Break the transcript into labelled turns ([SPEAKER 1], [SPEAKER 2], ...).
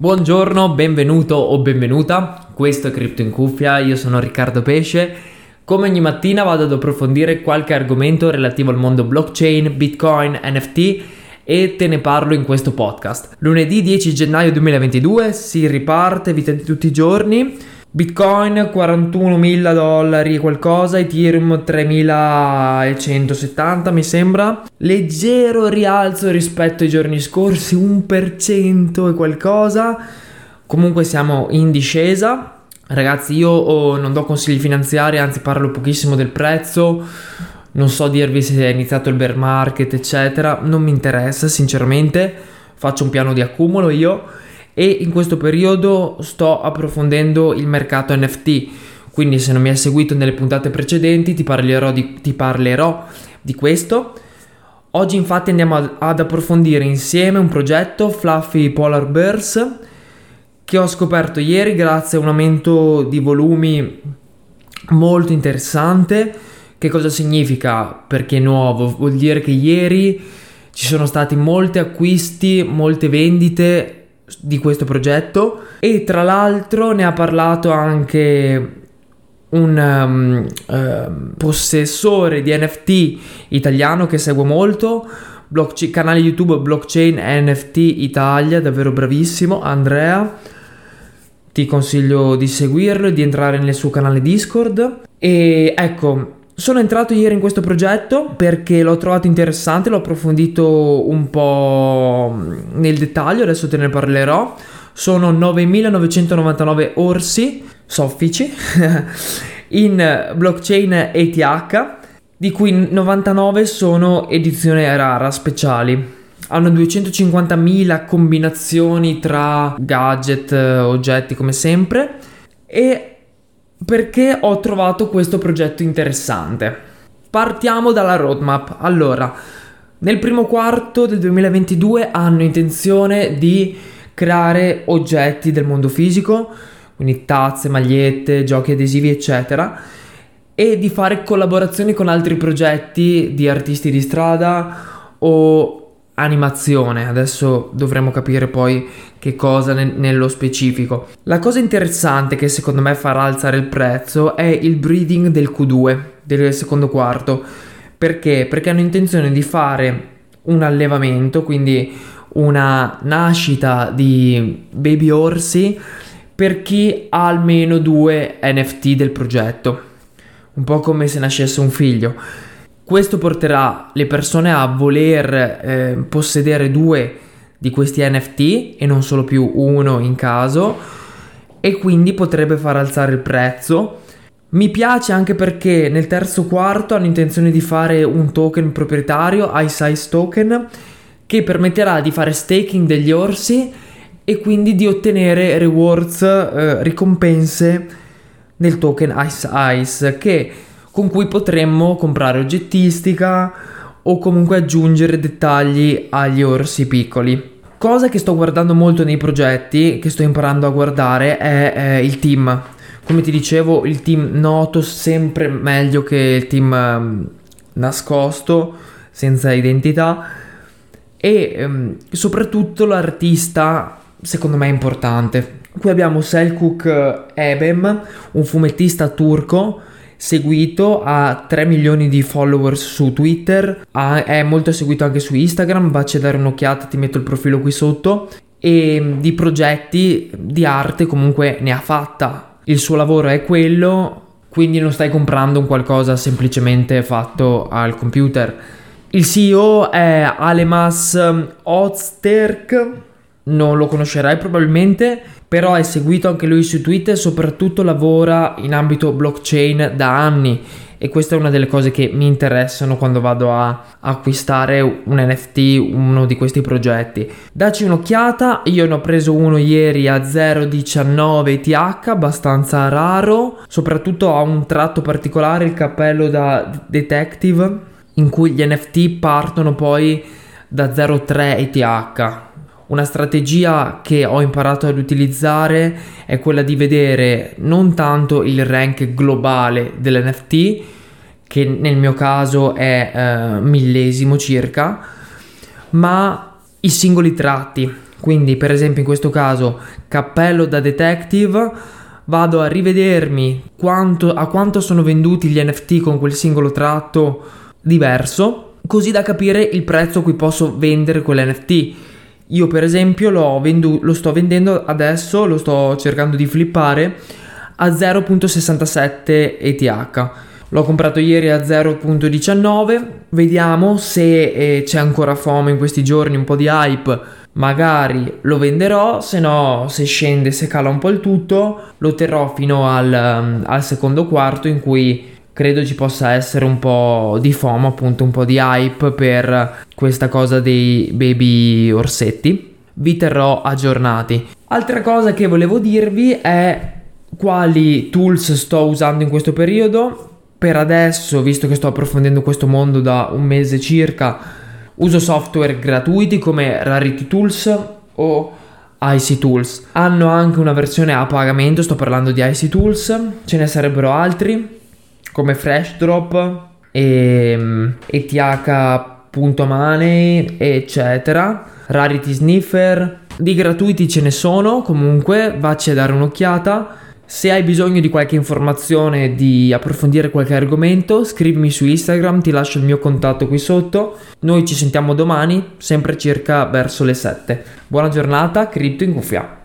[SPEAKER 1] Buongiorno, benvenuto o benvenuta. Questo è Crypto in Cuffia, io sono Riccardo Pesce. Come ogni mattina vado ad approfondire qualche argomento relativo al mondo blockchain, bitcoin, NFT e te ne parlo in questo podcast. Lunedì 10 gennaio 2022 si riparte, vita di tutti i giorni. Bitcoin 41.000 dollari qualcosa, Ethereum 3.170 mi sembra. Leggero rialzo rispetto ai giorni scorsi, 1% e qualcosa. Comunque siamo in discesa. Ragazzi, io oh, non do consigli finanziari, anzi parlo pochissimo del prezzo. Non so dirvi se è iniziato il bear market, eccetera. Non mi interessa, sinceramente. Faccio un piano di accumulo io e in questo periodo sto approfondendo il mercato NFT. Quindi se non mi hai seguito nelle puntate precedenti ti parlerò di, ti parlerò di questo. Oggi infatti andiamo ad, approfondire insieme un progetto Fluffy Polar Bears che ho scoperto ieri grazie a un aumento di volumi molto interessante. Che cosa significa? Perché è nuovo? Vuol dire che ieri ci sono stati molti acquisti, molte vendite di questo progetto e tra l'altro ne ha parlato anche un um, uh, possessore di NFT italiano che seguo molto, blockchain, canale YouTube Blockchain NFT Italia, davvero bravissimo, Andrea. Ti consiglio di seguirlo e di entrare nel suo canale Discord. E ecco, sono entrato ieri in questo progetto perché l'ho trovato interessante, l'ho approfondito un po' nel dettaglio, adesso te ne parlerò. Sono 9999 orsi soffici in blockchain ETH, di cui 99 sono edizione rara, speciali. Hanno 250.000 combinazioni tra gadget, oggetti come sempre e perché ho trovato questo progetto interessante. Partiamo dalla roadmap. Allora, nel primo quarto del 2022 hanno intenzione di creare oggetti del mondo fisico, quindi tazze, magliette, giochi adesivi, eccetera, e di fare collaborazioni con altri progetti di artisti di strada o animazione. Adesso dovremo capire poi che cosa ne- nello specifico. La cosa interessante che secondo me farà alzare il prezzo è il breeding del Q2 del secondo quarto. Perché? Perché hanno intenzione di fare un allevamento, quindi una nascita di baby orsi per chi ha almeno due NFT del progetto. Un po' come se nascesse un figlio. Questo porterà le persone a voler eh, possedere due di questi NFT e non solo più uno in caso e quindi potrebbe far alzare il prezzo. Mi piace anche perché nel terzo quarto hanno intenzione di fare un token proprietario, Ice Token, che permetterà di fare staking degli orsi e quindi di ottenere rewards, eh, ricompense nel token Ice Ice che con cui potremmo comprare oggettistica o comunque aggiungere dettagli agli orsi piccoli. Cosa che sto guardando molto nei progetti, che sto imparando a guardare, è, è il team. Come ti dicevo, il team noto sempre meglio che il team um, nascosto, senza identità. E um, soprattutto l'artista, secondo me, è importante. Qui abbiamo Selkuk Ebem, un fumettista turco seguito, ha 3 milioni di followers su Twitter, ha, è molto seguito anche su Instagram, vacci a dare un'occhiata, ti metto il profilo qui sotto e di progetti di arte comunque ne ha fatta. Il suo lavoro è quello, quindi non stai comprando un qualcosa semplicemente fatto al computer. Il CEO è Alemas Ozterk, non lo conoscerai probabilmente, però è seguito anche lui su Twitter soprattutto lavora in ambito blockchain da anni. E questa è una delle cose che mi interessano quando vado a acquistare un NFT, uno di questi progetti. Dacci un'occhiata, io ne ho preso uno ieri a 0,19 ETH, abbastanza raro, soprattutto ha un tratto particolare, il cappello da detective, in cui gli NFT partono poi da 0,3 ETH una strategia che ho imparato ad utilizzare è quella di vedere non tanto il rank globale dell'NFT, che nel mio caso è eh, millesimo circa, ma i singoli tratti. quindi per esempio in questo caso cappello da detective, vado a rivedermi quanto, a quanto sono venduti gli NFT con quel singolo tratto diverso, così da capire il prezzo a cui posso vendere quell'NFT. Io per esempio lo, vendu- lo sto vendendo adesso, lo sto cercando di flippare a 0.67 ETH. L'ho comprato ieri a 0.19, vediamo se eh, c'è ancora FOMO in questi giorni, un po' di hype magari lo venderò, se no se scende, se cala un po' il tutto, lo terrò fino al, um, al secondo quarto in cui credo ci possa essere un po' di FOMO, appunto un po' di hype per questa cosa dei baby orsetti. Vi terrò aggiornati. Altra cosa che volevo dirvi è quali tools sto usando in questo periodo. Per adesso, visto che sto approfondendo questo mondo da un mese circa, Uso software gratuiti come Rarity Tools o IC Tools. Hanno anche una versione a pagamento, sto parlando di IC Tools, ce ne sarebbero altri come Frashdrop e ETH.money eccetera. Rarity Sniffer. Di gratuiti ce ne sono, comunque vacci a dare un'occhiata. Se hai bisogno di qualche informazione, di approfondire qualche argomento, scrivimi su Instagram, ti lascio il mio contatto qui sotto. Noi ci sentiamo domani, sempre circa verso le 7. Buona giornata, cripto in cuffia.